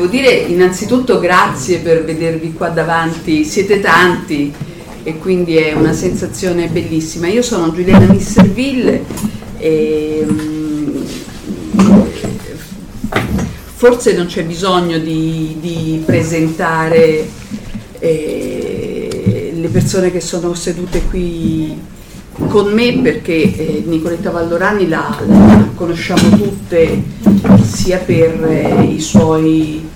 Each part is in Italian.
Devo dire innanzitutto grazie per vedervi qua davanti, siete tanti e quindi è una sensazione bellissima. Io sono Giuliana Misserville e mm, forse non c'è bisogno di, di presentare eh, le persone che sono sedute qui con me perché eh, Nicoletta Vallorani la, la, conosciamo tutte sia per eh, i suoi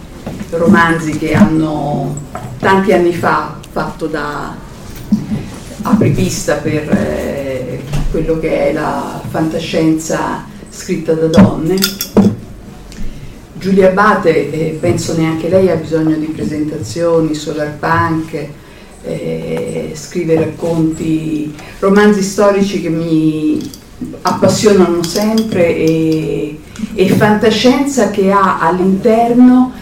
romanzi che hanno tanti anni fa fatto da apripista per eh, quello che è la fantascienza scritta da donne. Giulia Abate, eh, penso neanche lei ha bisogno di presentazioni, Solar Punk, eh, scrive racconti, romanzi storici che mi appassionano sempre e, e fantascienza che ha all'interno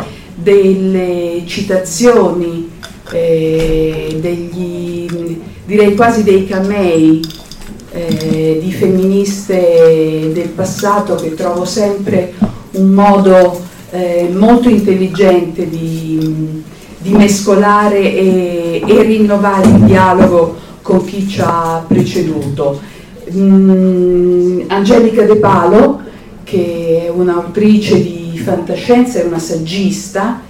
delle citazioni, eh, degli, direi quasi dei camei eh, di femministe del passato che trovo sempre un modo eh, molto intelligente di, di mescolare e, e, rinnovare il dialogo con chi ci ha preceduto. Mm, Angelica De Palo, che è un'autrice di fantascienza, è una saggista,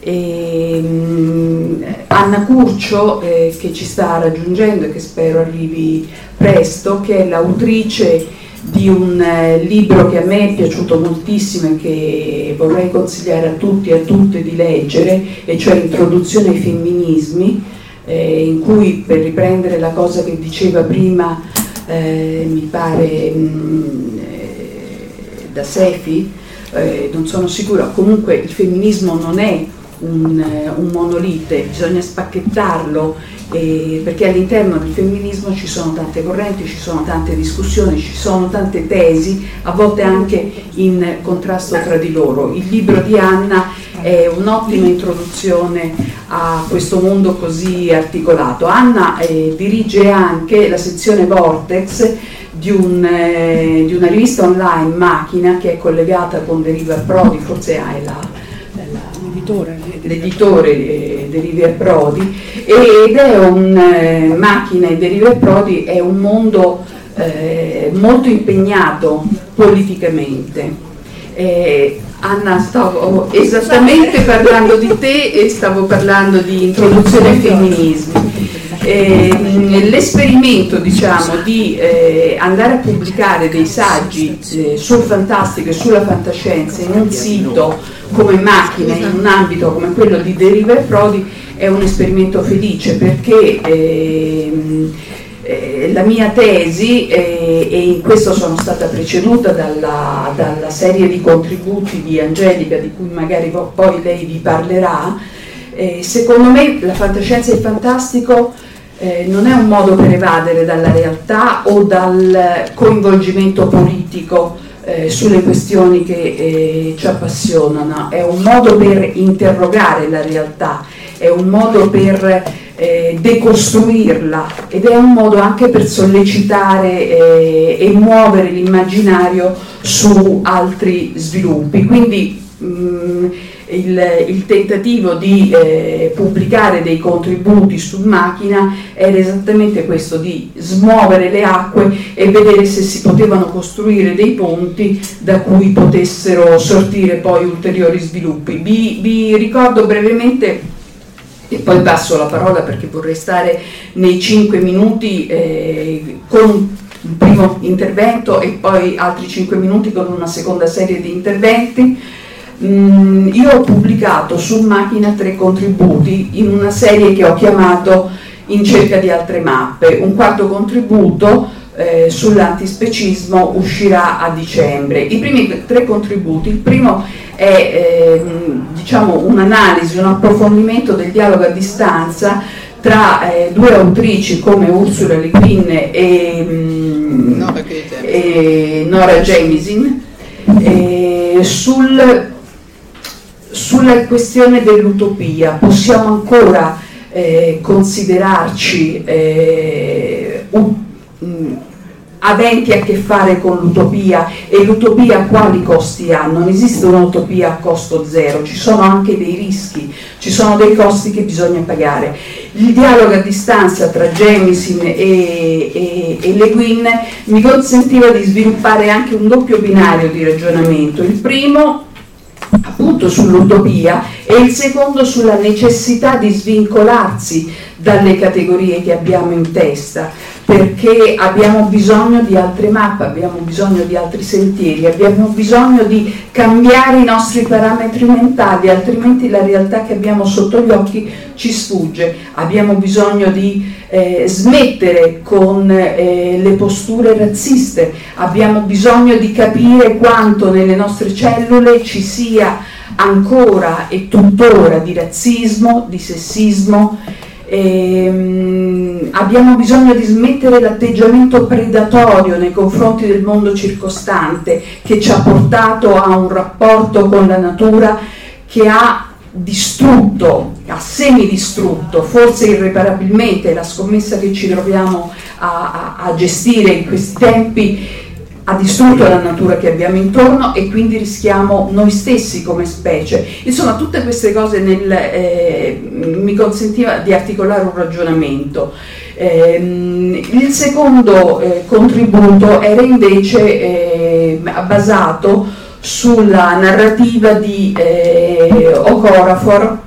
e, um, Anna Curcio eh, che ci sta raggiungendo e che spero arrivi presto, che è l'autrice di un eh, libro che a me è piaciuto moltissimo e che vorrei consigliare a tutti e a tutte di leggere, e cioè Introduzione ai femminismi, eh, in cui per riprendere la cosa che diceva prima, eh, mi pare mh, mm, eh, da Sefi, eh, non sono sicura, comunque il femminismo non è un, eh, un monolite, bisogna spacchettarlo eh, perché all'interno del femminismo ci sono tante correnti, ci sono tante discussioni, ci sono tante tesi, a volte anche in contrasto tra di loro. Il libro di Anna è un'ottima introduzione a questo mondo così articolato. Anna eh, dirige anche la sezione Vortex di, un, eh, di, una rivista online, Macchina, che è collegata con Deriva Prodi, forse hai la, l'editore, l'editore eh, Deriva Prodi, ed è un eh, Macchina e Deriva Prodi è un mondo eh, molto impegnato politicamente. Eh, Anna, stavo esattamente parlando di te e stavo parlando di introduzione ai femminismi. Eh, l'esperimento diciamo, di eh, andare a pubblicare dei saggi eh, sul fantastico e sulla fantascienza in un sito come macchina, in un ambito come quello di Deriva e Prodi, è un esperimento felice perché ehm, eh, la mia tesi, eh, e in questo sono stata preceduta dalla, dalla, serie di contributi di Angelica, di cui magari poi lei vi parlerà, eh, secondo me la fantascienza e il fantastico eh, non è un modo per evadere dalla realtà o dal coinvolgimento politico eh, sulle questioni che eh, ci appassionano, è un modo per interrogare la realtà, è un modo per eh, decostruirla ed è un modo anche per sollecitare eh, e muovere l'immaginario su altri sviluppi. Quindi mh, mm, il, il, tentativo di eh, pubblicare dei contributi su macchina era esattamente questo, di smuovere le acque e vedere se si potevano costruire dei ponti da cui potessero sortire poi ulteriori sviluppi. Vi, vi ricordo brevemente e poi passo la parola perché vorrei stare nei cinque minuti eh, con un primo intervento e poi altri cinque minuti con una seconda serie di interventi. Mm, io ho pubblicato su Macchina tre contributi in una serie che ho chiamato In cerca di altre mappe. Un quarto contributo eh, sull'antispecismo uscirà a dicembre. I primi tre contributi, il primo è eh, diciamo un'analisi, un approfondimento del dialogo a distanza tra eh, due autrici come Ursula Le Guin e, mm, e Nora Jemisin sul, sulla questione dell'utopia. Possiamo ancora eh, considerarci eh, un, mm, aventi a che fare con l'utopia e l'utopia quali costi ha? Non esiste un'utopia a costo zero, ci sono anche dei rischi, ci sono dei costi che bisogna pagare. Il dialogo a distanza tra Jemisin e, e, e Le Guin mi consentiva di sviluppare anche un doppio binario di ragionamento. Il primo appunto sull'utopia e il secondo sulla necessità di svincolarsi dalle categorie che abbiamo in testa perché abbiamo bisogno di altre mappe, abbiamo bisogno di altri sentieri, abbiamo bisogno di cambiare i nostri parametri mentali, altrimenti la realtà che abbiamo sotto gli occhi ci sfugge. Abbiamo bisogno di eh, smettere con eh, le posture razziste, abbiamo bisogno di capire quanto nelle nostre cellule ci sia ancora e tuttora di razzismo, di sessismo Ehm, abbiamo bisogno di smettere l'atteggiamento predatorio nei confronti del mondo circostante che ci ha portato a un rapporto con la natura che ha distrutto, ha semi-distrutto, forse irreparabilmente, la scommessa che ci troviamo a, a, a gestire in questi tempi ha distrutto la natura che abbiamo intorno e quindi rischiamo noi stessi come specie. Insomma, tutte queste cose nel, eh, mi consentiva di articolare un ragionamento. Eh, il secondo eh, contributo era invece eh, basato sulla narrativa di eh, Ocorafor,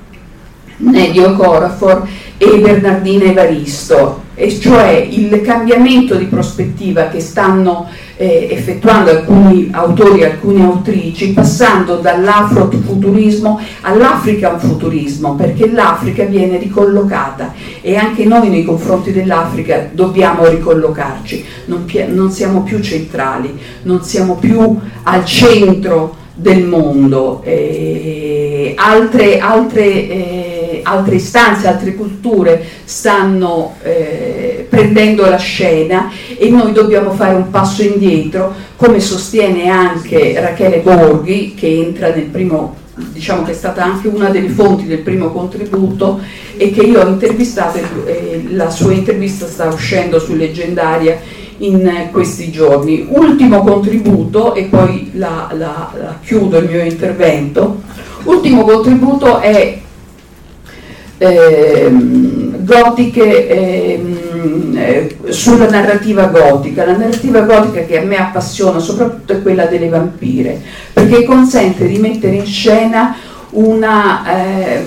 di Ocorafor e Bernardina Evaristo, e cioè il cambiamento di prospettiva che stanno eh, effettuando alcuni autori e alcune autrici, passando dall'afrofuturismo all'african futurismo, perché l'Africa viene ricollocata e anche noi nei confronti dell'Africa dobbiamo ricollocarci, non, non siamo più centrali, non siamo più al centro del mondo. Eh, altre, altre eh, altre istanze, altre culture stanno eh, prendendo la scena e noi dobbiamo fare un passo indietro, come sostiene anche Rachele Borghi, che entra nel primo diciamo che è stata anche una delle fonti del primo contributo e che io ho intervistato e la sua intervista sta uscendo su Leggendaria in questi giorni. Ultimo contributo e poi la, la, la chiudo il mio intervento. Ultimo contributo è gotiche ehm, eh, sulla narrativa gotica. La narrativa gotica che a me appassiona soprattutto è quella delle vampire, perché consente di mettere in scena una, eh,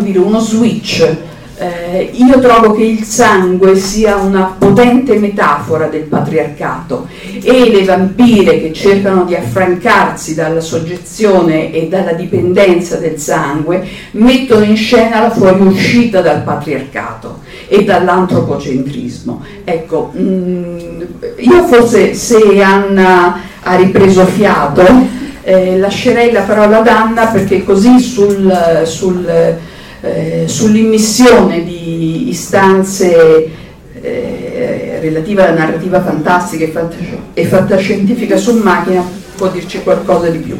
dire, uno switch eh, io trovo che il sangue sia una potente metafora del patriarcato e le vampire che cercano di affrancarsi dalla soggezione e dalla dipendenza del sangue mettono in scena la fuoriuscita dal patriarcato e dall'antropocentrismo. Ecco, mh, mm, io forse se Anna ha ripreso fiato eh, lascerei la parola ad Anna perché così sul, sul eh, sull'immissione di istanze eh, relative alla narrativa fantastica e, fantascientifica su macchina può dirci qualcosa di più.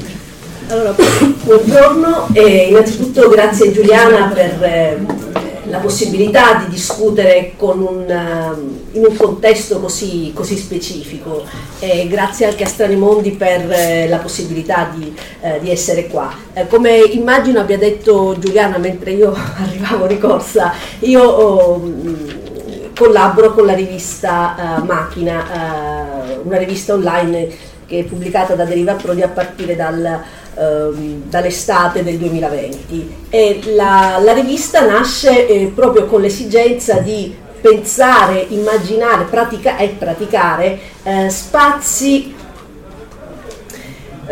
Allora, buongiorno e innanzitutto grazie Giuliana per eh, la possibilità di discutere un, uh, in un contesto così, così, specifico e grazie anche a Strani Mondi per uh, la possibilità di, uh, di essere qua. come immagino abbia detto Giuliana mentre io arrivavo di corsa, io oh, collaboro con la rivista Macchina, una rivista online che è pubblicata da Deriva Prodi a partire dal Ehm, dall'estate del 2020 e la, la rivista nasce eh, proprio con l'esigenza di pensare, immaginare pratica- e praticare eh, spazi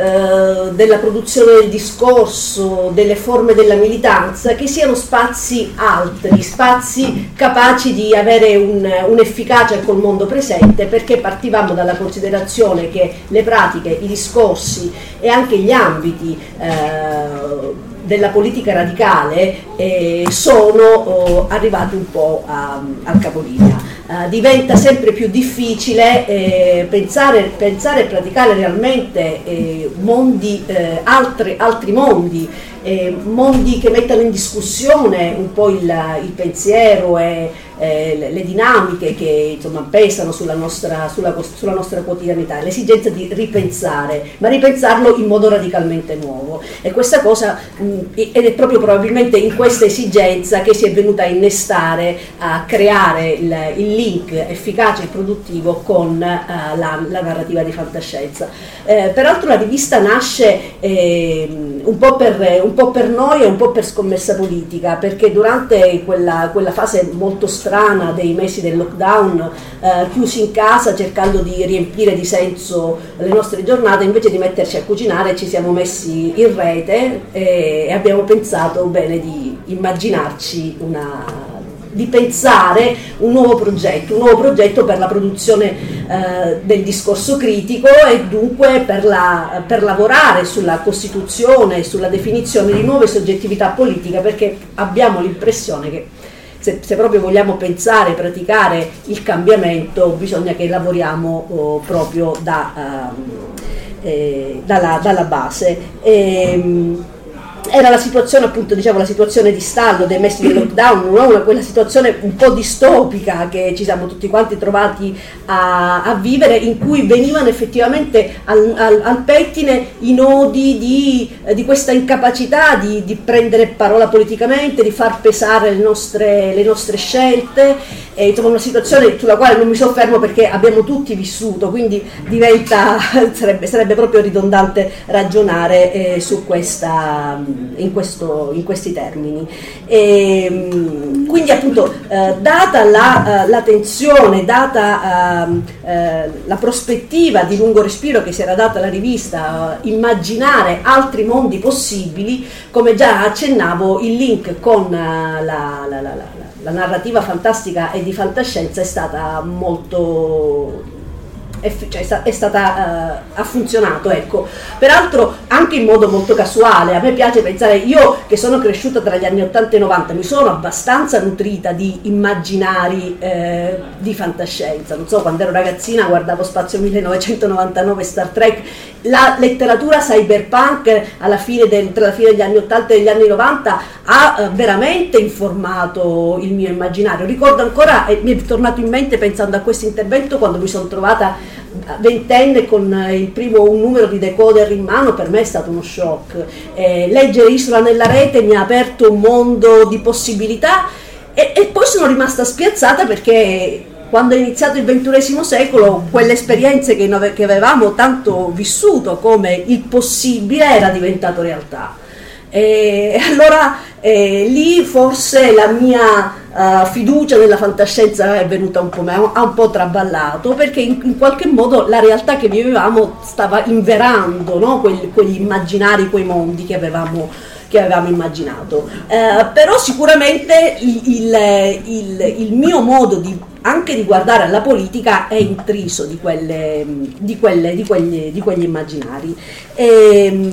eh, della produzione del discorso, delle forme della militanza, che siano spazi altri, spazi capaci di avere un, un'efficacia col mondo presente, perché partivamo dalla considerazione che le pratiche, i discorsi e anche gli ambiti eh, della politica radicale eh, sono oh, arrivati un po' a, al capolinea. Uh, diventa sempre più difficile eh, pensare, pensare, e praticare realmente eh, mondi, eh, altri, altri mondi eh, mondi che mettano in discussione un po' il, il pensiero e eh, le, dinamiche che insomma, pesano sulla nostra, sulla, sulla nostra, quotidianità, l'esigenza di ripensare, ma ripensarlo in modo radicalmente nuovo. E questa cosa, mh, ed è proprio probabilmente in questa esigenza che si è venuta a innestare, a creare il, il link efficace e produttivo con uh, la, la, narrativa di fantascienza. Eh, peraltro la rivista nasce eh, un po' per un po' per noi e un po' per scommessa politica, perché durante quella, quella fase molto strana dei mesi del lockdown, eh, chiusi in casa cercando di riempire di senso le nostre giornate, invece di metterci a cucinare ci siamo messi in rete e, e abbiamo pensato bene di immaginarci una di pensare un nuovo progetto, un nuovo progetto per la produzione eh, del discorso critico e dunque per, la, per lavorare sulla costituzione, sulla definizione di nuove soggettività politiche perché abbiamo l'impressione che se, se, proprio vogliamo pensare, praticare il cambiamento, bisogna che lavoriamo oh, proprio da, um, eh, dalla, dalla, base. E, ehm, era la situazione appunto diciamo la situazione di stallo dei mesi di lockdown no? quella situazione un po' distopica che ci siamo tutti quanti trovati a, a vivere in cui venivano effettivamente al, al, al pettine i nodi di, di questa incapacità di, di, prendere parola politicamente di far pesare le nostre, le nostre scelte e, insomma una situazione sulla quale non mi soffermo perché abbiamo tutti vissuto quindi diventa sarebbe, sarebbe proprio ridondante ragionare eh, su questa in, questo, in questi termini. E, ehm, quindi appunto eh, data la, eh, la, tensione, data ehm, eh, la prospettiva di lungo respiro che si era data la rivista, immaginare altri mondi possibili, come già accennavo il link con eh, la, la, la narrativa fantastica e di fantascienza è stata molto cioè, è stata, uh, ha funzionato, ecco. Peraltro anche in modo molto casuale, a me piace pensare, io che sono cresciuta tra gli anni 80 e 90, mi sono abbastanza nutrita di immaginari eh, di fantascienza, non so, quando ero ragazzina guardavo Spazio 1999, Star Trek, la letteratura cyberpunk alla fine del, tra la fine degli anni 80 e gli anni 90 ha eh, veramente informato il mio immaginario. Ricordo ancora, e mi è tornato in mente pensando a questo intervento, quando mi sono trovata ventenne con eh, il primo numero di decoder in mano per me è stato uno shock. Eh, leggere Isola nella rete mi ha aperto un mondo di possibilità e, e poi sono rimasta spiazzata perché quando è iniziato il ventunesimo secolo, quelle esperienze che, che avevamo tanto vissuto come il possibile era diventato realtà. E allora eh, lì forse la mia uh, fiducia nella fantascienza è venuta un po', ha un po' traballato perché in, in, qualche modo la realtà che vivevamo stava inverando no? quegli, quegli immaginari, quei mondi che avevamo che avevamo immaginato. Eh, però sicuramente il, il, il, il, mio modo di anche di guardare alla politica è intriso di, quelle, di, quelle, di, quegli, di quegli, immaginari. E,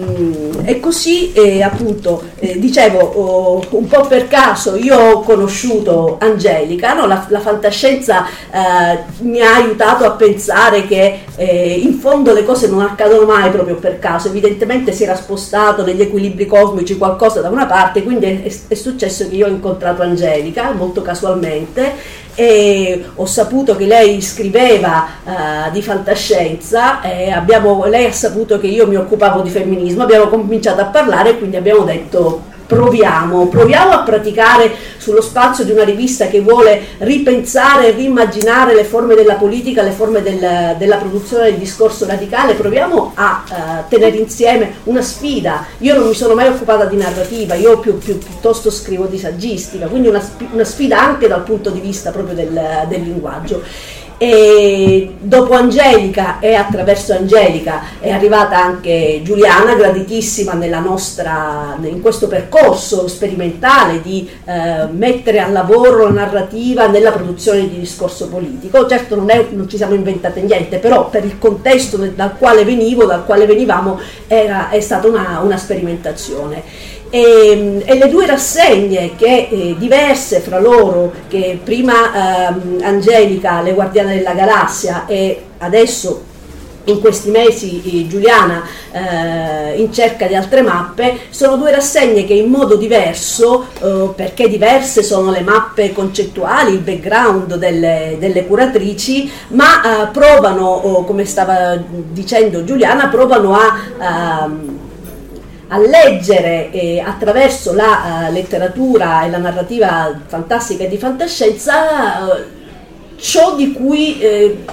e così eh, appunto eh, dicevo oh, un po' per caso io ho conosciuto Angelica, no? la, la, fantascienza eh, mi ha aiutato a pensare che eh, in fondo le cose non accadono mai proprio per caso, evidentemente si era spostato negli equilibri cosmici qualcosa da una parte, quindi è, è successo che io ho incontrato Angelica molto casualmente e ho saputo che lei scriveva uh, di fantascienza e abbiamo, lei ha saputo che io mi occupavo di femminismo, abbiamo cominciato a parlare e quindi abbiamo detto proviamo, proviamo a praticare sullo spazio di una rivista che vuole ripensare e rimmaginare le forme della politica, le forme del, della produzione del discorso radicale, proviamo a uh, tenere insieme una sfida. Io non mi sono mai occupata di narrativa, io più, più, piuttosto scrivo di saggistica, quindi una, una, sfida anche dal punto di vista proprio del, del linguaggio e dopo Angelica e attraverso Angelica è arrivata anche Giuliana, graditissima nostra, in questo percorso sperimentale di eh, mettere a lavoro la narrativa nella produzione di discorso politico. Certo non, è, non, ci siamo inventate niente, però per il contesto dal quale venivo, dal quale venivamo, era, è stata una, una sperimentazione. E, e, le due rassegne che eh, diverse fra loro, che prima ehm, Angelica, le Guardiane della Galassia e adesso in questi mesi Giuliana eh, in cerca di altre mappe, sono due rassegne che in modo diverso, eh, perché diverse sono le mappe concettuali, il background delle, delle curatrici, ma eh, provano, oh, come stava dicendo Giuliana, provano a... A leggere eh, attraverso la uh, letteratura e la narrativa fantastica e di fantascienza uh, ciò di cui eh,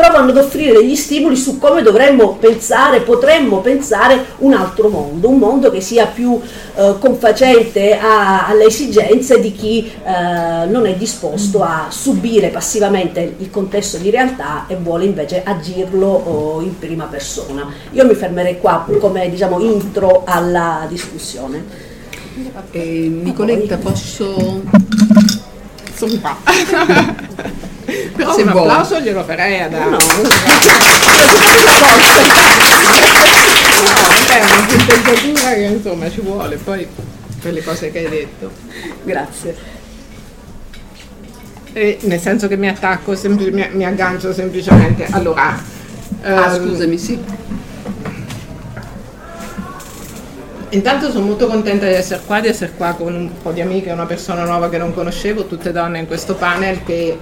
provano ad offrire degli stimoli su come dovremmo pensare, potremmo pensare un altro mondo, un mondo che sia più eh, confacente a, alle esigenze di chi eh, non è disposto a subire passivamente il contesto di realtà e vuole invece agirlo oh, in prima persona. Io mi fermerei qua come diciamo, intro alla discussione. Eh, Nicoletta, posso... Insomma. Però Se un vuoi. applauso glielo farei ad Anna. No, è una punteggiatura che insomma ci vuole poi per le cose che hai detto. Grazie. E nel senso che mi attacco, sempl- mi, mi, aggancio semplicemente. Allora, ah, um, scusami, sì. intanto sono molto contenta di essere qua, di essere qua con un po' di amiche, una persona nuova che non conoscevo, tutte donne in questo panel che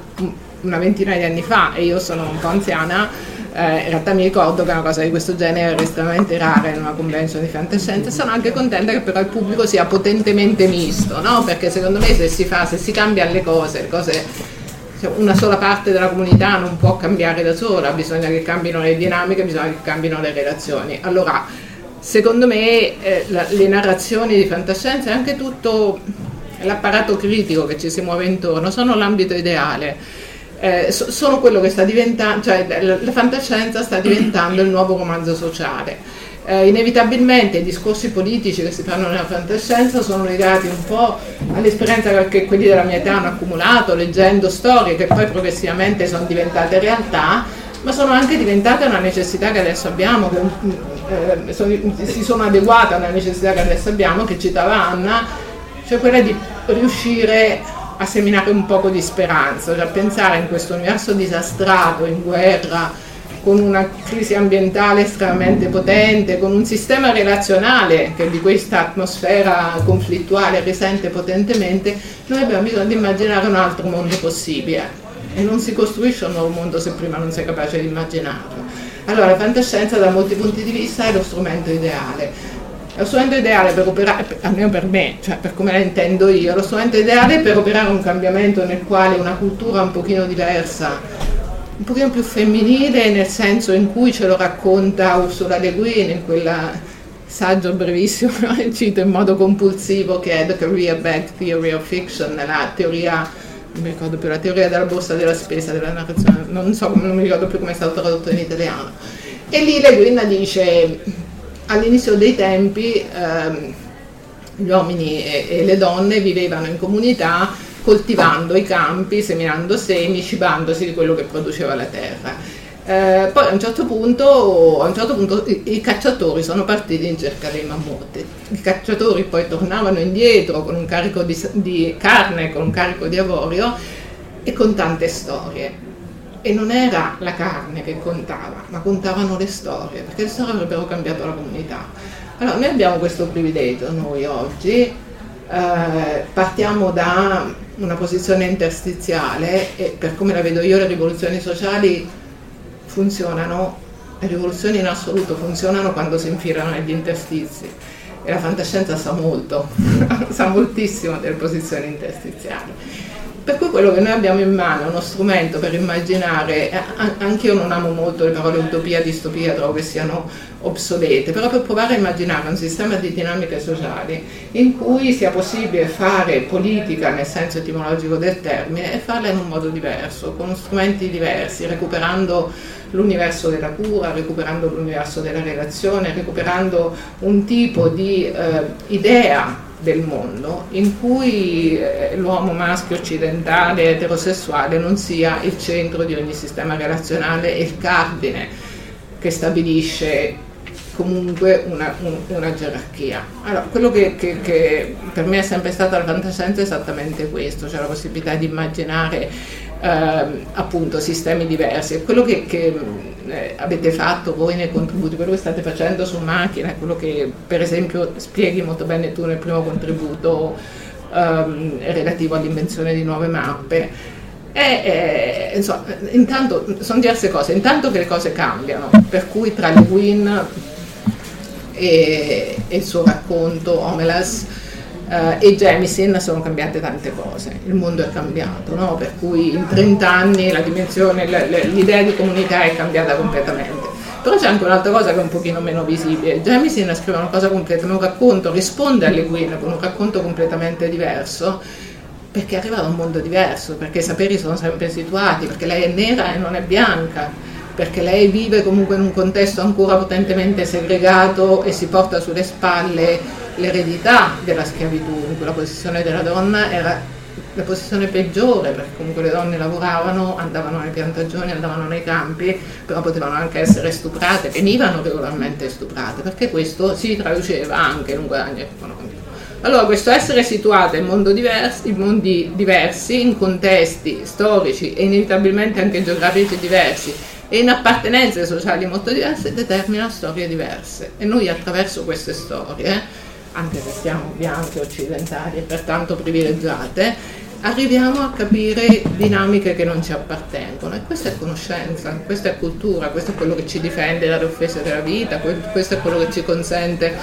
una ventina di anni fa, e io sono un po' anziana, eh, in realtà mi ricordo che una cosa di questo genere era estremamente rara in una convention di fantascienza. Sono anche contenta che però il pubblico sia potentemente misto, no? perché secondo me se si fa, se si cambiano le cose, le cose cioè, una sola parte della comunità non può cambiare da sola, bisogna che cambino le dinamiche, bisogna che cambino le relazioni. Allora, secondo me eh, la, le narrazioni di fantascienza e anche tutto l'apparato critico che ci si muove intorno sono l'ambito ideale. Eh, so, sono quello che sta diventando, cioè la, la fantascienza sta diventando il nuovo romanzo sociale. Eh, inevitabilmente i discorsi politici che si fanno nella fantascienza sono legati un po' all'esperienza che quelli della mia età hanno accumulato, leggendo storie che poi progressivamente sono diventate realtà, ma sono anche diventate una necessità che adesso abbiamo, che eh, sono, si sono adeguate a una necessità che adesso abbiamo, che citava Anna, cioè quella di riuscire a seminare un poco di speranza, cioè pensare in questo universo disastrato, in guerra, con una crisi ambientale estremamente potente, con un sistema relazionale che di questa atmosfera conflittuale risente potentemente, noi abbiamo bisogno di immaginare un altro mondo possibile e non si costruisce un nuovo mondo se prima non sei capace di immaginarlo. Allora la fantascienza da molti punti di vista è lo strumento ideale. Lo strumento ideale per operare, almeno per me, cioè per come la intendo io, lo strumento ideale per operare un cambiamento nel quale una cultura un pochino diversa, un pochino più femminile nel senso in cui ce lo racconta Ursula Le Guin in quel saggio brevissimo, cito in modo compulsivo, che è The Career Back Theory of Fiction, la teoria non mi ricordo più, la teoria della borsa della spesa, della narrazione, non, so, non mi ricordo più come è stato tradotto in italiano. E lì Le Guin dice, all'inizio dei tempi ehm, gli uomini e, e le donne vivevano in comunità coltivando i campi, seminando semi, cibandosi di quello che produceva la terra eh, poi a un, certo punto, a un certo punto i, cacciatori sono partiti in cerca dei mammuti. I cacciatori poi tornavano indietro con un carico di, di carne, con un carico di avorio e con tante storie. E non era la carne che contava, ma contavano le storie, perché le storie avrebbero cambiato la comunità. Allora, noi abbiamo questo privilegio, noi oggi, eh, partiamo da una posizione interstiziale e per come la vedo io le rivoluzioni sociali funzionano, le rivoluzioni in assoluto funzionano quando si infilano negli interstizi e la fantascienza sa molto, sa moltissimo delle posizioni interstiziali. Per cui quello che noi abbiamo in mano è uno strumento per immaginare, anche io non amo molto le parole utopia, distopia, trovo che siano obsolete, però per provare a immaginare un sistema di dinamiche sociali in cui sia possibile fare politica nel senso etimologico del termine e farla in un modo diverso, con strumenti diversi, recuperando l'universo della cura, recuperando l'universo della relazione, recuperando un tipo di eh, idea del mondo in cui eh, l'uomo maschio occidentale eterosessuale non sia il centro di ogni sistema relazionale e il cardine che stabilisce comunque una, un, una gerarchia. Allora, quello che, che, che, per me è sempre stata la fantascienza è esattamente questo, cioè la possibilità di immaginare eh, appunto sistemi diversi. Quello che, che eh, avete fatto voi nei contributi, quello che state facendo su macchine, quello che per esempio spieghi molto bene tu nel primo contributo ehm, relativo all'invenzione di nuove mappe. E, insomma, intanto sono diverse cose, intanto che le cose cambiano, per cui tra le Win e, e il suo racconto Omelas Uh, e Jemisin sono cambiate tante cose, il mondo è cambiato, no? per cui in 30 anni la dimensione, l'idea di comunità è cambiata completamente. Però c'è anche un'altra cosa che è un pochino meno visibile. Jemisin scrive una cosa completamente, un racconto, risponde alle Guin con un racconto completamente diverso, perché arriva da un mondo diverso, perché i saperi sono sempre situati, perché lei è nera e non è bianca, perché lei vive comunque in un contesto ancora potentemente segregato e si porta sulle spalle l'eredità della schiavitù, in cui la posizione della donna era la posizione peggiore, perché comunque le donne lavoravano, andavano nelle piantagioni, andavano nei campi, però potevano anche essere stuprate, venivano regolarmente stuprate, perché questo si traduceva anche in un guadagno economico. Allora, questo essere situate in, diversi, in mondi diversi, in contesti storici e inevitabilmente anche geografici diversi e in appartenenze sociali molto diverse, determina storie diverse. E noi attraverso queste storie anche se siamo bianche, occidentali e pertanto privilegiate, arriviamo a capire dinamiche che non ci appartengono e questa è conoscenza, questa è cultura, questo è quello che ci difende dalle offese della vita, questo è quello che ci consente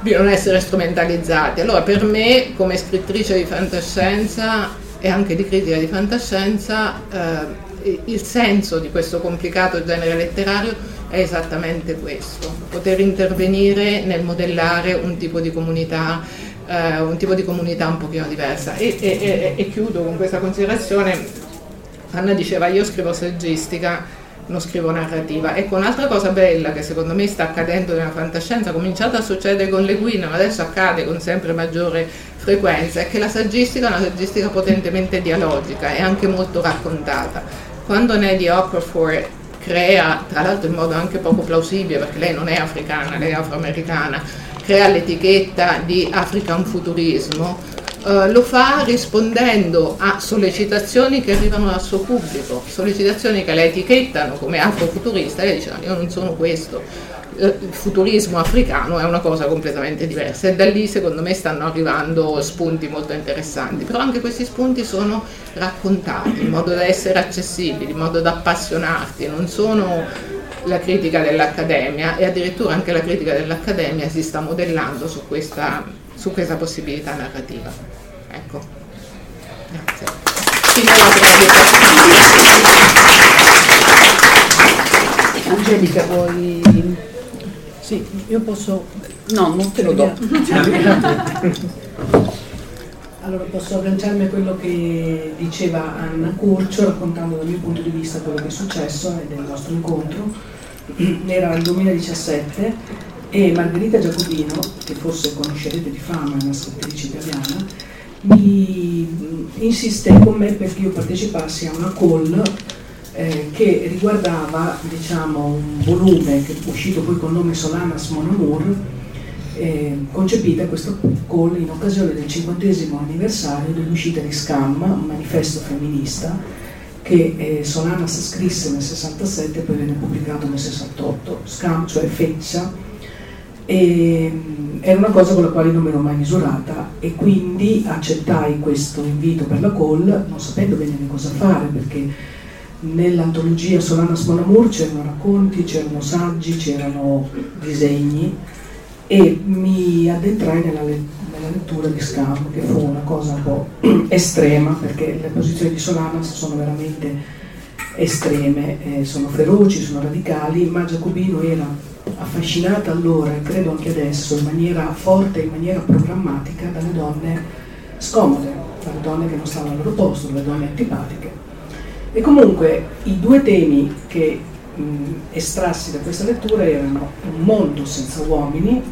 di non essere strumentalizzati. Allora per me come scrittrice di fantascienza e anche di critica di fantascienza eh, il senso di questo complicato genere letterario è esattamente questo, poter intervenire nel modellare un tipo di comunità eh, un tipo di comunità un pochino diversa. E, e, e, e chiudo con questa considerazione. Anna diceva io scrivo saggistica, non scrivo narrativa. Ecco, un'altra cosa bella che secondo me sta accadendo nella fantascienza, ha cominciato a succedere con Le Guin, ma adesso accade con sempre maggiore frequenza, è che la saggistica è una saggistica potentemente dialogica e anche molto raccontata. Quando Neddy Okafor crea, tra l'altro in modo anche poco plausibile, perché lei non è africana, lei è afroamericana, crea l'etichetta di African Futurismo, eh, lo fa rispondendo a sollecitazioni che arrivano dal suo pubblico, sollecitazioni che la etichettano come afrofuturista e lei dice no, io non sono questo. Il futurismo africano è una cosa completamente diversa. E da lì secondo me stanno arrivando spunti molto interessanti, però anche questi spunti sono raccontati in modo da essere accessibili, in modo da appassionarti, non sono la critica dell'Accademia e addirittura anche la critica dell'Accademia si sta modellando su questa, su questa possibilità narrativa. Ecco, grazie. Angelica, vuoi... Sì, io posso... No, non te lo do. Allora posso agganciarmi a quello che diceva Anna Curcio raccontando dal mio punto di vista quello che è successo e del nostro incontro era il 2017 e Margherita Giacobino, che forse conoscerete di fama, è una scrittrice italiana, mi insiste con me perché io partecipassi a una call eh, che riguardava diciamo, un volume che uscito poi col nome Solanas Mon Amour, eh, concepita questa call in occasione del cinquantesimo anniversario dell'uscita di Scam, un manifesto femminista che eh, Solanas scrisse nel 67 e poi venne pubblicato nel 68, Scam, cioè feccia, e, mm, era una cosa con la quale non mi ero mai misurata e quindi accettai questo invito per la call non sapendo bene cosa fare perché nell'antologia Solanas Mon c'erano racconti, c'erano saggi, c'erano disegni e mi addentrai nella lettura nella lettura di Scam, che fu una cosa un po' estrema, perché le posizioni di Solanas sono veramente estreme, eh, sono feroci, sono radicali, ma Giacobino era affascinata allora e credo anche adesso in maniera forte, in maniera programmatica dalle donne scomode, dalle donne che non stavano al loro posto, dalle donne antipatiche. E comunque i due temi che mh, estrassi da questa lettura erano un mondo senza uomini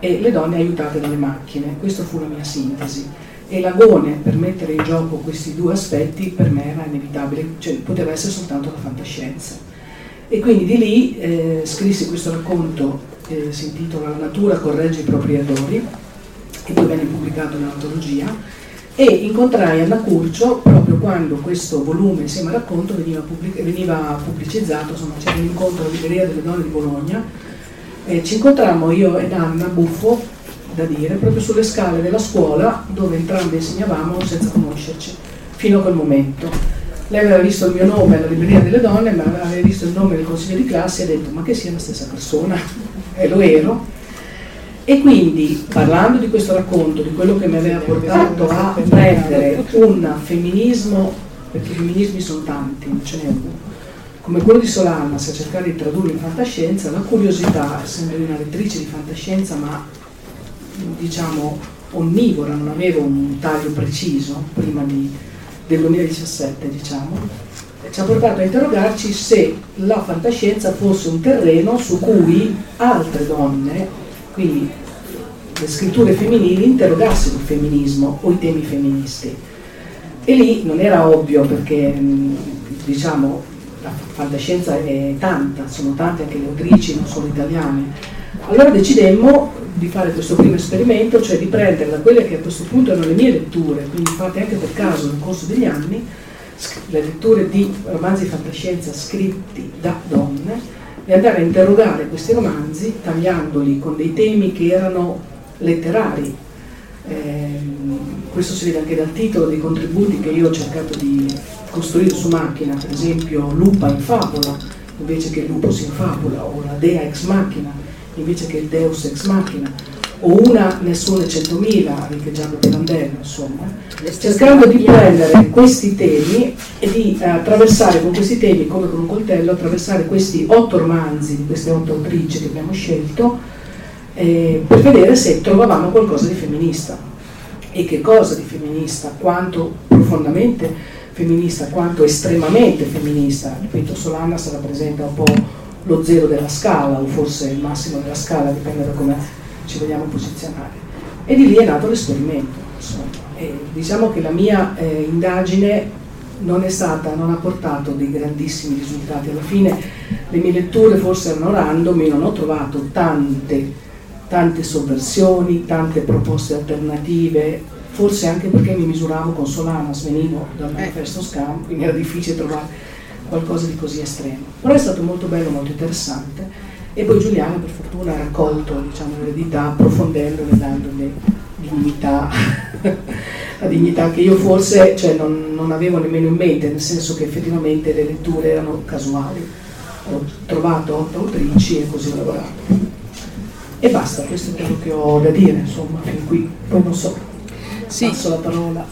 e le donne aiutate dalle macchine. Questa fu la mia sintesi. E l'agone per mettere in gioco questi due aspetti per me era inevitabile, cioè poteva essere soltanto la fantascienza. E quindi di lì eh, scrissi questo racconto che eh, si intitola La natura corregge i propri errori, e poi venne pubblicato nell'antologia, e incontrai Anna Curcio proprio quando questo volume insieme al racconto veniva, pubblic- veniva pubblicizzato, insomma c'era un incontro alla libreria delle donne di Bologna eh, ci incontrammo io ed Anna Buffo, da dire, proprio sulle scale della scuola dove entrambi insegnavamo senza conoscerci, fino a quel momento. Lei aveva visto il mio nome alla libreria delle donne, ma aveva visto il nome del consiglio di classe e ha detto ma che sia la stessa persona, e lo ero. E quindi, parlando di questo racconto, di quello che mi aveva portato a prendere un femminismo, perché i femminismi sono tanti, non ce n'è uno, come quello di Solanas a cercare di tradurre in fantascienza, la curiosità, essendo una lettrice di fantascienza, ma diciamo onnivora, non avevo un taglio preciso prima di, del 2017, diciamo, ci ha portato a interrogarci se la fantascienza fosse un terreno su cui altre donne, quindi le scritture femminili, interrogassero il femminismo o i temi femministi. E lì non era ovvio perché, diciamo, la fantascienza è tanta, sono tante anche le autrici, non solo italiane. Allora decidemmo di fare questo primo esperimento, cioè di prendere da quelle che a questo punto erano le mie letture, quindi fatte anche per caso nel corso degli anni, le letture di romanzi di fantascienza scritti da donne, e andare a interrogare questi romanzi tagliandoli con dei temi che erano letterari. Eh, questo si vede anche dal titolo dei contributi che io ho cercato di costruire su macchina, per esempio Lupa in favola, invece che Lupus in favola, o la Dea ex machina, invece che il Deus ex machina, o una Nessuna 100.000, riecheggiando Pirandello, insomma, cercando di prendere questi temi e di eh, attraversare con questi temi, come con un coltello, attraversare questi otto romanzi di queste otto autrici che abbiamo scelto, eh, per vedere se trovavamo qualcosa di femminista. E che cosa di femminista, quanto profondamente femminista quanto estremamente femminista. Ripeto, Solana se rappresenta un po' lo zero della scala o forse il massimo della scala, dipende da come ci vogliamo posizionare. E di lì è nato l'esperimento. diciamo che la mia eh, indagine non è stata, non ha portato dei grandissimi risultati. Alla fine le mie letture forse erano random, io non ho trovato tante, tante sovversioni, tante proposte alternative, forse anche perché mi misuravo con Solana, svenivo dal manifesto Scam, quindi era difficile trovare qualcosa di così estremo. Però è stato molto bello, molto interessante e poi Giuliano per fortuna ha raccolto diciamo, l'eredità approfondendole, dandole dignità, la dignità che io forse cioè, non, non, avevo nemmeno in mente, nel senso che effettivamente le letture erano casuali. Ho trovato otto autrici e così ho lavorato. E basta, questo è quello che ho da dire, insomma, fin qui. Poi non so, sì. passo la parola.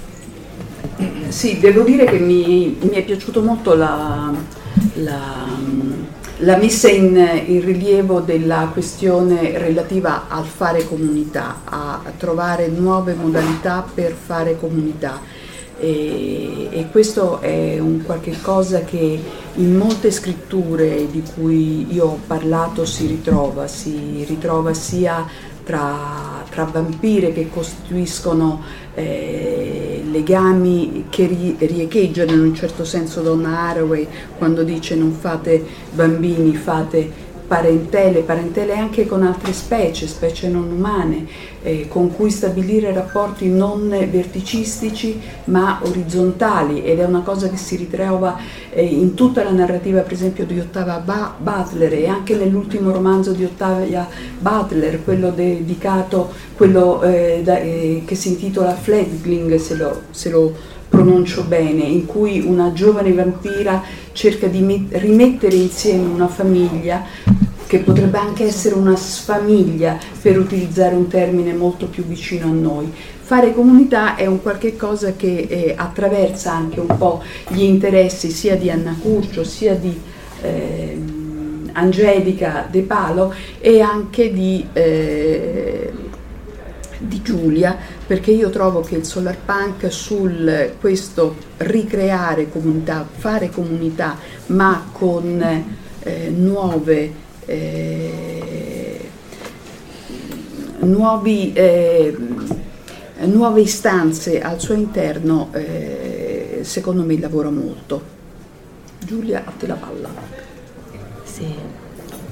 Sì, devo dire che mi, mi è piaciuto molto la, la la messa in, in, rilievo della questione relativa al fare comunità, a, trovare nuove modalità per fare comunità. E, e, questo è un qualche cosa che in molte scritture di cui io ho parlato si ritrova, si ritrova sia tra, tra vampire che costituiscono eh, legami che ri, riecheggiano in un certo senso Donna Haraway quando dice non fate bambini, fate parentele, parentele anche con altre specie, specie non umane, eh, con cui stabilire rapporti non verticistici ma orizzontali. Ed è una cosa che si ritrova eh, in tutta la narrativa per esempio di Ottavia Butler e anche nell'ultimo romanzo di Ottavia Butler, quello dedicato, quello eh, da, eh, che si intitola Fledgling se lo, se lo pronuncio bene, in cui una giovane vampira cerca di rimettere insieme una famiglia che potrebbe anche essere una sfamiglia per utilizzare un termine molto più vicino a noi. Fare comunità è un qualche cosa che eh, attraversa anche un po' gli interessi sia di Anna Curcio sia di eh, Angelica De Palo e anche di eh, di Giulia perché io trovo che il solar punk sul questo ricreare comunità, fare comunità ma con eh, nuove, eh, nuovi, eh, nuove istanze al suo interno eh, secondo me lavora molto. Giulia a te la palla. Sì.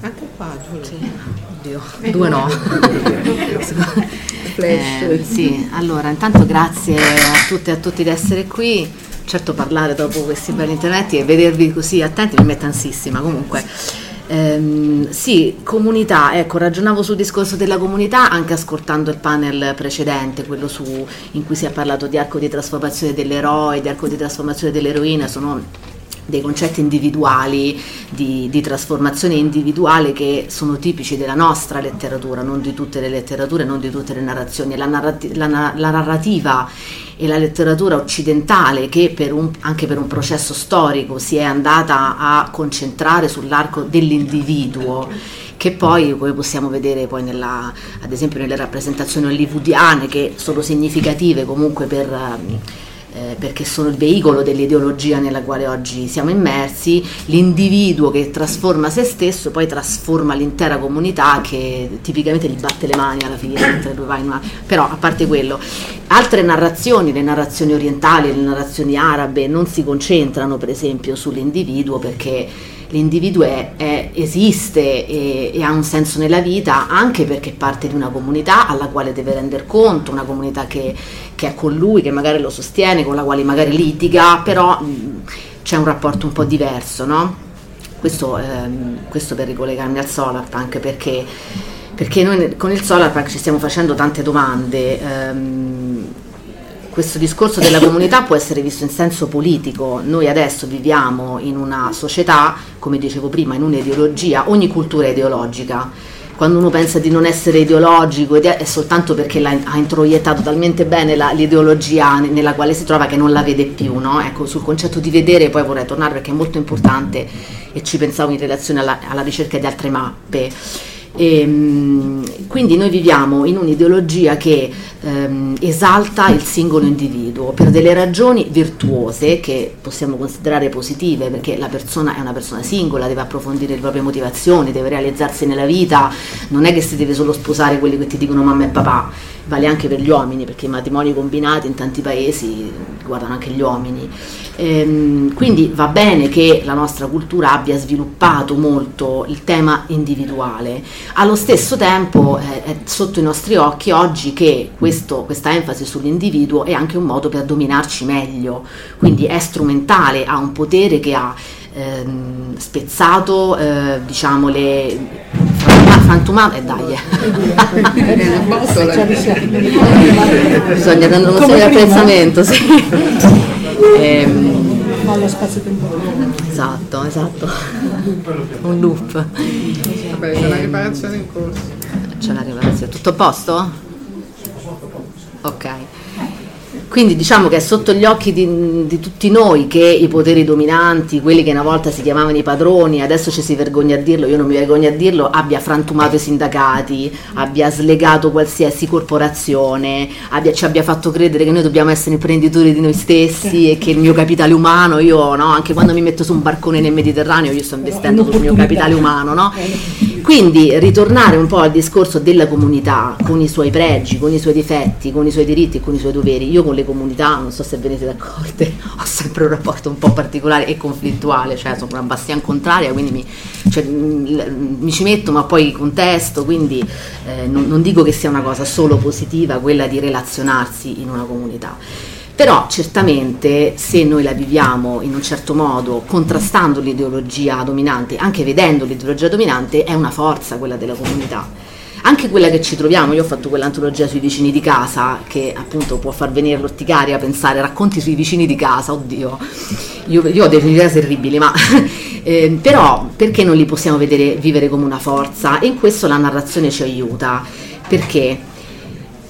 Anche qua Giulia. Sì. Oddio, due no. Eh, sì, allora intanto grazie a tutte e a tutti di essere qui. Certo parlare dopo questi belli interventi e vedervi così attenti mi mette ansissima comunque. Ehm, sì, comunità, ecco, ragionavo sul discorso della comunità anche ascoltando il panel precedente, quello su, in cui si è parlato di arco di trasformazione dell'eroe, di arco di trasformazione dell'eroina, sono dei concetti individuali di, di, trasformazione individuale che sono tipici della nostra letteratura, non di tutte le letterature, non di tutte le narrazioni. La, narrati- la, la narrativa e la letteratura occidentale che per un, anche per un processo storico si è andata a concentrare sull'arco dell'individuo che poi come possiamo vedere poi nella, ad esempio nelle rappresentazioni hollywoodiane che sono significative comunque per eh, perché sono il veicolo dell'ideologia nella quale oggi siamo immersi, l'individuo che trasforma se stesso poi trasforma l'intera comunità che tipicamente gli batte le mani alla fine una... però a parte quello altre narrazioni, le narrazioni orientali, le narrazioni arabe non si concentrano per esempio sull'individuo perché l'individuo è, è, esiste e, e, ha un senso nella vita anche perché parte di una comunità alla quale deve rendere conto, una comunità che, che è con lui, che magari lo sostiene, con la quale magari litiga, però mh, c'è un rapporto un po' diverso, no? Questo, ehm, questo per ricollegarmi al Solar, anche perché perché noi con il Solar Park ci stiamo facendo tante domande. Ehm, questo discorso della comunità può essere visto in senso politico. Noi adesso viviamo in una società, come dicevo prima, in un'ideologia, ogni cultura è ideologica. Quando uno pensa di non essere ideologico è soltanto perché ha introiettato talmente bene la, l'ideologia nella quale si trova che non la vede più. No? Ecco, sul concetto di vedere poi vorrei tornare perché è molto importante e ci pensavo in relazione alla, alla ricerca di altre mappe. E, ehm, quindi noi viviamo in un'ideologia che ehm, esalta il singolo individuo per delle ragioni virtuose che possiamo considerare positive perché la persona è una persona singola, deve approfondire le proprie motivazioni, deve realizzarsi nella vita, non è che si deve solo sposare quelli che ti dicono mamma e papà, vale anche per gli uomini perché i matrimoni combinati in tanti paesi riguardano anche gli uomini. Ehm, quindi va bene che la nostra cultura abbia sviluppato molto il tema individuale, allo stesso tempo eh, è sotto i nostri occhi oggi che questo, questa enfasi sull'individuo è anche un modo per dominarci meglio, quindi è strumentale, ha un potere che ha ehm, spezzato eh, diciamo le frantumate e eh, dai. Bisogna prendere uno di apprezzamento sì. ehm, esatto esatto. Un loop. Vabbè c'è la riparazione in corso. C'è la riparazione. Tutto a posto? ok quindi diciamo che è sotto gli occhi di, di, tutti noi che i poteri dominanti, quelli che una volta si chiamavano i padroni, adesso ci si vergogna a dirlo, io non mi vergogno a dirlo, abbia frantumato i sindacati, abbia slegato qualsiasi corporazione, abbia, ci abbia fatto credere che noi dobbiamo essere imprenditori di noi stessi e che il mio capitale umano, io no, anche quando mi metto su un barcone nel Mediterraneo io sto investendo sul mio capitale umano, no? Quindi ritornare un po' al discorso della comunità con i suoi pregi, con i suoi difetti, con i suoi diritti e con i suoi doveri. Io con le comunità, non so se venite d'accordo, ho sempre un rapporto un po' particolare e conflittuale, cioè sono una bastian contraria, quindi mi, cioè, mi ci metto ma poi contesto, quindi eh, non, non dico che sia una cosa solo positiva quella di relazionarsi in una comunità. Però certamente se noi la viviamo in un certo modo, contrastando l'ideologia dominante, anche vedendo l'ideologia dominante, è una forza quella della comunità. Anche quella che ci troviamo, io ho fatto quell'antologia sui vicini di casa, che appunto può far venire l'orticaria a pensare racconti sui vicini di casa, oddio, io, io ho di casa terribili, ma eh, però perché non li possiamo vedere, vivere come una forza? E in questo la narrazione ci aiuta, perché?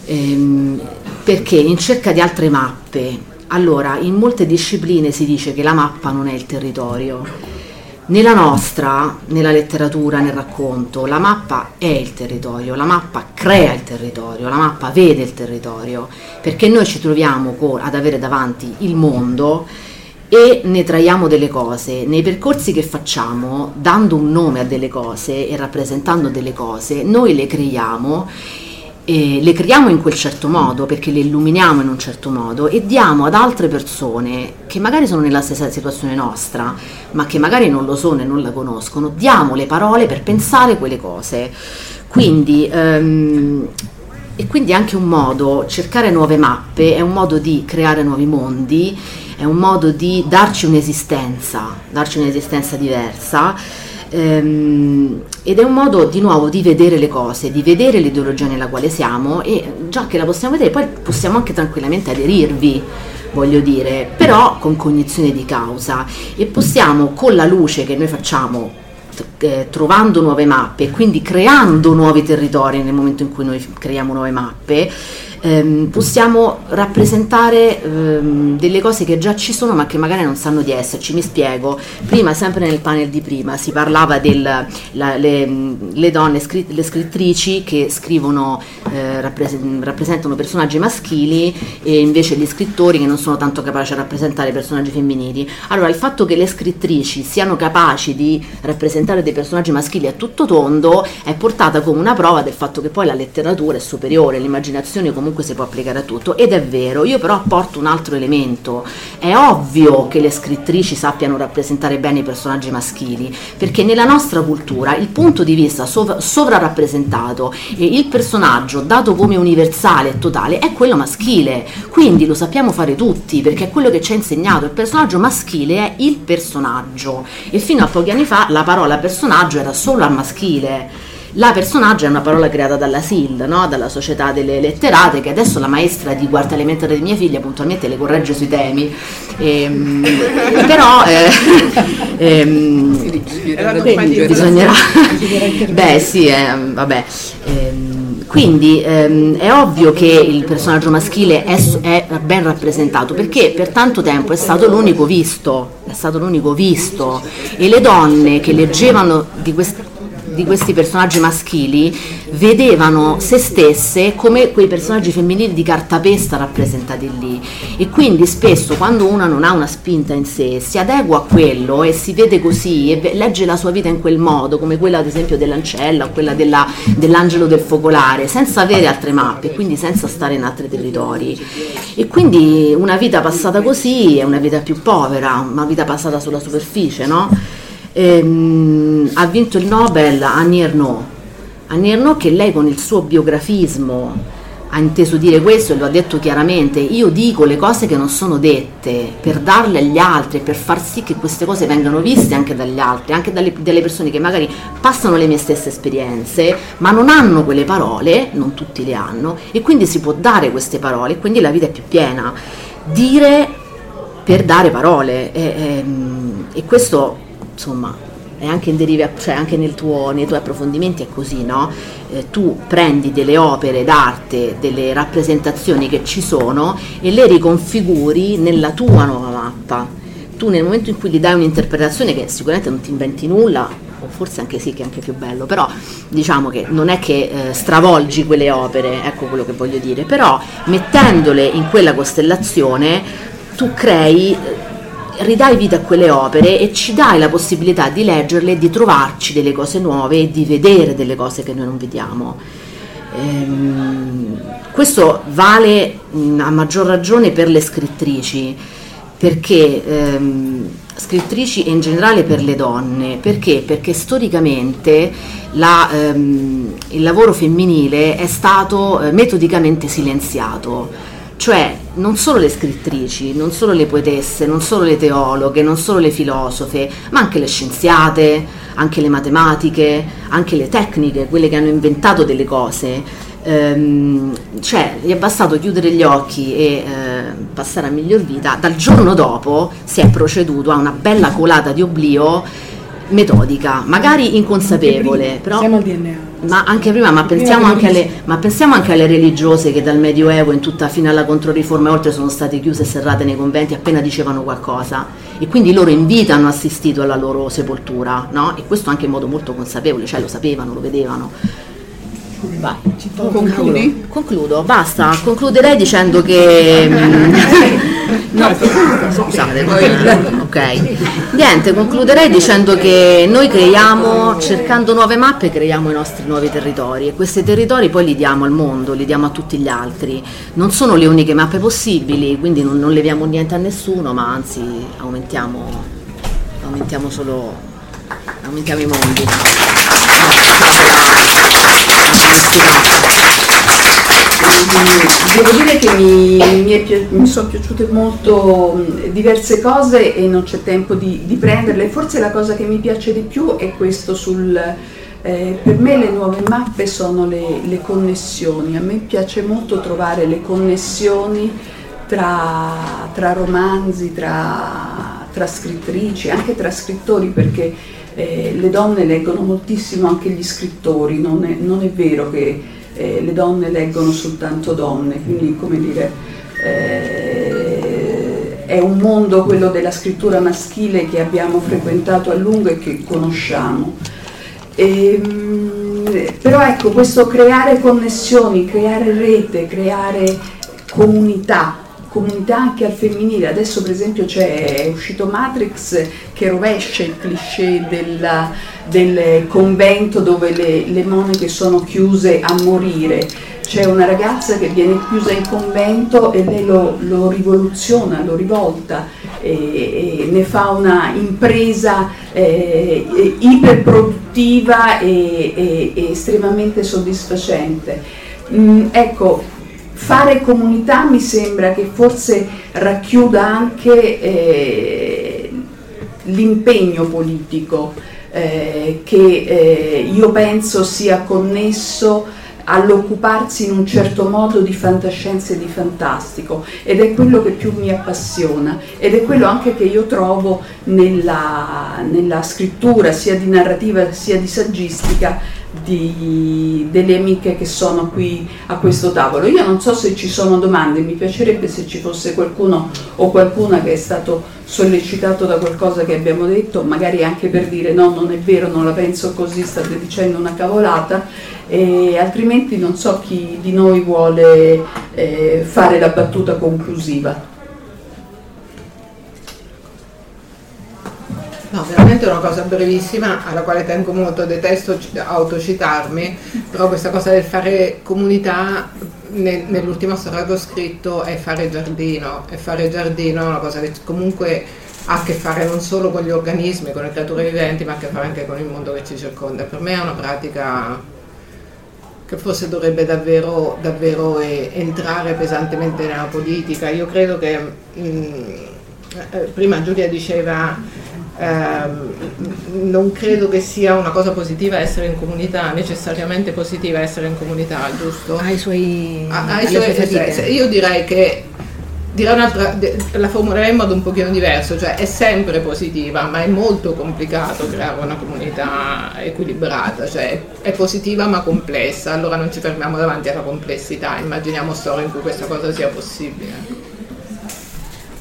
Ehm, perché in cerca di altre mappe, allora in molte discipline si dice che la mappa non è il territorio. Nella nostra, nella letteratura, nel racconto, la mappa è il territorio, la mappa crea il territorio, la mappa vede il territorio, perché noi ci troviamo ad avere davanti il mondo e ne traiamo delle cose. Nei percorsi che facciamo, dando un nome a delle cose e rappresentando delle cose, noi le creiamo e le creiamo in quel certo modo perché le illuminiamo in un certo modo e diamo ad altre persone che magari sono nella stessa situazione nostra ma che magari non lo sono e non la conoscono diamo le parole per pensare quelle cose. Quindi um, e quindi anche un modo cercare nuove mappe è un modo di creare nuovi mondi è un modo di darci un'esistenza darci un'esistenza diversa ehm, ed è un modo di nuovo di vedere le cose, di vedere l'ideologia nella quale siamo e già che la possiamo vedere poi possiamo anche tranquillamente aderirvi voglio dire, però con cognizione di causa. E possiamo con la luce che noi facciamo eh, trovando nuove mappe e quindi creando nuovi territori nel momento in cui noi creiamo nuove mappe ehm, possiamo rappresentare ehm, delle cose che già ci sono ma che magari non sanno di esserci. Mi spiego, prima, sempre nel panel di prima, si parlava delle le donne, scri- le scrittrici che scrivono, eh, rappres- rappresentano personaggi maschili e invece gli scrittori che non sono tanto capaci a rappresentare personaggi femminili. Allora, il fatto che le scrittrici siano capaci di rappresentare dei personaggi maschili a tutto tondo è portata come una prova del fatto che poi la letteratura è superiore, l'immaginazione comunque si può applicare a tutto ed è vero, io però apporto un altro elemento, è ovvio che le scrittrici sappiano rappresentare bene i personaggi maschili, perché nella nostra cultura il punto di vista sov- sovrarappresentato e il personaggio dato come universale e totale è quello maschile, quindi lo sappiamo fare tutti perché è quello che ci ha insegnato, il personaggio maschile è il personaggio. E fino a pochi anni fa la parola personaggio era solo al maschile La personaggio è una parola creata dalla SIL, no? dalla Società delle Letterate, che adesso la maestra di quarta elementare di mia figlia puntualmente le corregge sui temi. Ehm, però eh, ehm, quindi bisognerà... Beh sì, eh, vabbè. Ehm, quindi ehm, è ovvio che il personaggio maschile è, è, ben rappresentato perché per tanto tempo è stato l'unico visto, è stato l'unico visto e le donne che leggevano di questa di questi personaggi maschili vedevano se stesse come quei personaggi femminili di cartapesta rappresentati lì e quindi spesso quando una non ha una spinta in sé si adegua a quello e si vede così e legge la sua vita in quel modo come quella ad esempio dell'ancella o quella della, dell'angelo del focolare senza avere altre mappe quindi senza stare in altri territori e quindi una vita passata così è una vita più povera una vita passata sulla superficie no? Ehm, ha vinto il Nobel Annie Ernaux. Annie Ernaux che lei con il suo biografismo ha inteso dire questo e lo ha detto chiaramente, io dico le cose che non sono dette per darle agli altri, per far sì che queste cose vengano viste anche dagli altri, anche dalle, dalle persone che magari passano le mie stesse esperienze, ma non hanno quelle parole, non tutti le hanno, e quindi si può dare queste parole, e quindi la vita è più piena. Dire per dare parole, e, e, ehm, e questo insomma è anche, in deriva, cioè anche nel tuo, nei tuoi approfondimenti è così, no? Eh, tu prendi delle opere d'arte, delle rappresentazioni che ci sono e le riconfiguri nella tua nuova mappa. Tu nel momento in cui gli dai un'interpretazione che sicuramente non ti inventi nulla, o forse anche sì che è anche più bello, però diciamo che non è che eh, stravolgi quelle opere, ecco quello che voglio dire, però mettendole in quella costellazione tu crei eh, ridai vita a quelle opere e ci dai la possibilità di leggerle, di trovarci delle cose nuove e di vedere delle cose che noi non vediamo. Ehm, questo vale mh, a maggior ragione per le scrittrici, perché ehm, scrittrici e in generale per le donne, perché? Perché storicamente la, ehm, il lavoro femminile è stato eh, metodicamente silenziato cioè non solo le scrittrici, non solo le poetesse, non solo le teologhe, non solo le filosofe, ma anche le scienziate, anche le matematiche, anche le tecniche, quelle che hanno inventato delle cose. Ehm, cioè gli è bastato chiudere gli occhi e eh, passare a miglior vita, dal giorno dopo si è proceduto a una bella colata di oblio metodica, magari inconsapevole, però... Siamo al DNA ma anche prima, ma pensiamo anche, alle, ma pensiamo anche, alle, religiose che dal Medioevo in tutta fino alla Controriforma oltre sono state chiuse e serrate nei conventi appena dicevano qualcosa e quindi loro in vita hanno assistito alla loro sepoltura, no? E questo anche in modo molto consapevole, cioè lo sapevano, lo vedevano. Vai. Concludi? Concludo, basta, concluderei dicendo che... Mm, no, scusate, ok. Niente, concluderei dicendo che noi creiamo, cercando nuove mappe, creiamo i nostri nuovi territori e questi territori poi li diamo al mondo, li diamo a tutti gli altri. Non sono le uniche mappe possibili, quindi non, non leviamo niente a nessuno, ma anzi aumentiamo, aumentiamo solo aumentiamo i mondi. Devo dire che mi, mi, mi, sono piaciute molto diverse cose e non c'è tempo di, di, prenderle. Forse la cosa che mi piace di più è questo sul... Eh, per me le nuove mappe sono le, le, connessioni, a me piace molto trovare le connessioni tra, tra romanzi, tra, tra scrittrici, anche tra scrittori perché eh, le donne leggono moltissimo anche gli scrittori, non è, non è vero che eh, le donne leggono soltanto donne, quindi come dire, eh, è un mondo quello della scrittura maschile che abbiamo frequentato a lungo e che conosciamo. E, ehm, però ecco, questo creare connessioni, creare rete, creare comunità, comunità anche al femminile. Adesso per esempio c'è, è uscito Matrix che rovescia il cliché del, del convento dove le, le, monache sono chiuse a morire. C'è una ragazza che viene chiusa in convento e lei lo, lo rivoluziona, lo rivolta e, e, ne fa una impresa eh, iperproduttiva e, e, e estremamente soddisfacente. Mm, ecco, fare comunità mi sembra che forse racchiuda anche eh, l'impegno politico. eh, che eh, io penso sia connesso all'occuparsi in un certo modo di fantascienza e di fantastico. Ed è quello che più mi appassiona. Ed è quello anche che io trovo nella, nella scrittura sia di narrativa sia di saggistica di, delle amiche che sono qui a questo tavolo. Io non so se ci sono domande, mi piacerebbe se ci fosse qualcuno o qualcuna che è stato sollecitato da qualcosa che abbiamo detto, magari anche per dire no, non è vero, non la penso così, state dicendo una cavolata, e altrimenti non so chi di noi vuole eh, fare la battuta conclusiva. No, veramente una cosa brevissima alla quale tengo molto, detesto autocitarmi, però questa cosa del fare comunità nell'ultima storia che ho scritto è fare giardino e fare giardino è una cosa che comunque ha a che fare non solo con gli organismi, con le creature viventi, ma ha a che fare anche con il mondo che ci circonda. Per me è una pratica che forse dovrebbe davvero, davvero eh, entrare pesantemente nella politica. Io credo che mh, mm, eh, prima Giulia diceva Ehm, non credo che sia una cosa positiva essere in comunità, necessariamente positiva essere in comunità, giusto? Ha i suoi, ha, ha i suoi Io direi che la formulerei in modo un pochino diverso, cioè è sempre positiva, ma è molto complicato creare una comunità equilibrata, cioè è positiva ma complessa, allora non ci fermiamo davanti alla complessità, immaginiamo storie in cui questa cosa sia possibile.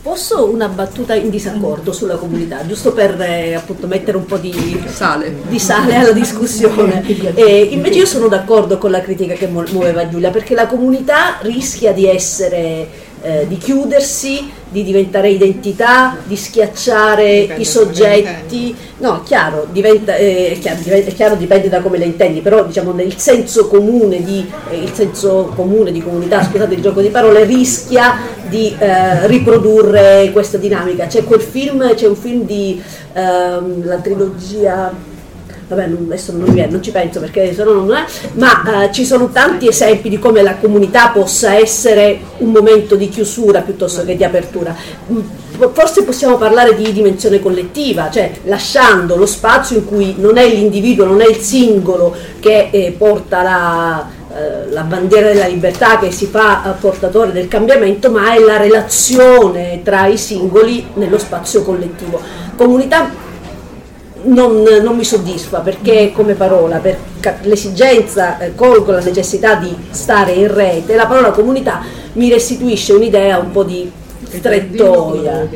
Posso una battuta in disaccordo sulla comunità, giusto per eh, appunto mettere un po' di sale, di sale alla discussione. E invece io sono d'accordo con la critica che muoveva Giulia, perché la comunità rischia di essere eh, di chiudersi, di diventare identità, di schiacciare dipende i soggetti. No, chiaro, diventa, eh, chiaro, diventa, chiaro, dipende da come le intendi, però diciamo nel senso comune di, eh, il senso comune di comunità, scusate il gioco di parole, rischia di eh, riprodurre questa dinamica. C'è quel film, c'è un film di ehm, la trilogia vabbè adesso non mi viene, non ci penso perché se no non è, ma eh, ci sono tanti esempi di come la comunità possa essere un momento di chiusura piuttosto che di apertura. Mm, forse possiamo parlare di dimensione collettiva, cioè lasciando lo spazio in cui non è l'individuo, non è il singolo che eh, porta la, eh, la bandiera della libertà che si fa eh, portatore del cambiamento, ma è la relazione tra i singoli nello spazio collettivo. Comunità non, non, mi soddisfa perché come parola, per l'esigenza, eh, colgo la necessità di stare in rete, la parola comunità mi restituisce un'idea un po' di strettoia.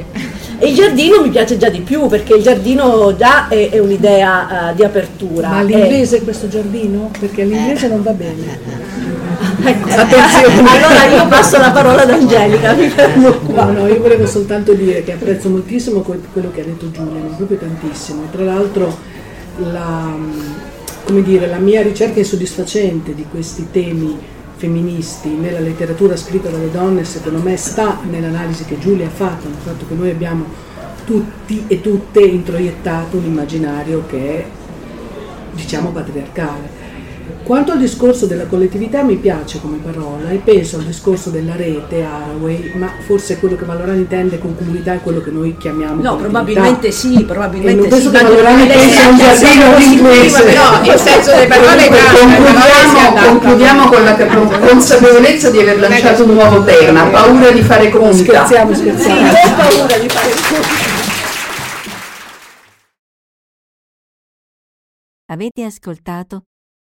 E il giardino mi piace già di più perché il giardino già è, è un'idea uh, di apertura. Ma all'inglese è... questo giardino? Perché all'inglese non va bene. Ecco, attenzione. allora io passo la parola ad Angelica. No, no, io volevo soltanto dire che apprezzo moltissimo quello che ha detto Giulia, ma proprio tantissimo. E tra l'altro la, dire, la mia ricerca insoddisfacente di questi temi femministi nella letteratura scritta dalle donne secondo me sta nell'analisi che Giulia ha fatto, nel fatto che noi abbiamo tutti e tutte introiettato un immaginario che è diciamo patriarcale quanto al discorso della collettività mi piace come parola e penso al discorso della rete Haraway, ma forse quello che Valorani intende con comunità è quello che noi chiamiamo No, probabilmente sì, probabilmente e penso sì. che Valorani pensa a un giardino l'inglese. No, il senso delle parole concludiamo, concludiamo con la consapevolezza di aver lanciato un nuovo tema, paura di fare comunità. Scherziamo, scherziamo. Sì, ho paura di fare comunità. Avete ascoltato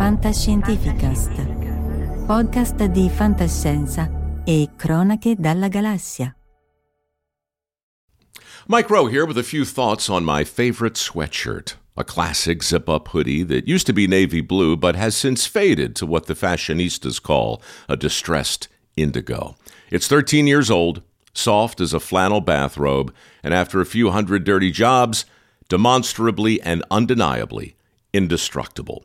Fantascientificast, podcast di fantascienza e cronache dalla galassia. Mike Rowe here with a few thoughts on my favorite sweatshirt. A classic zip up hoodie that used to be navy blue but has since faded to what the fashionistas call a distressed indigo. It's 13 years old, soft as a flannel bathrobe, and after a few hundred dirty jobs, demonstrably and undeniably indestructible.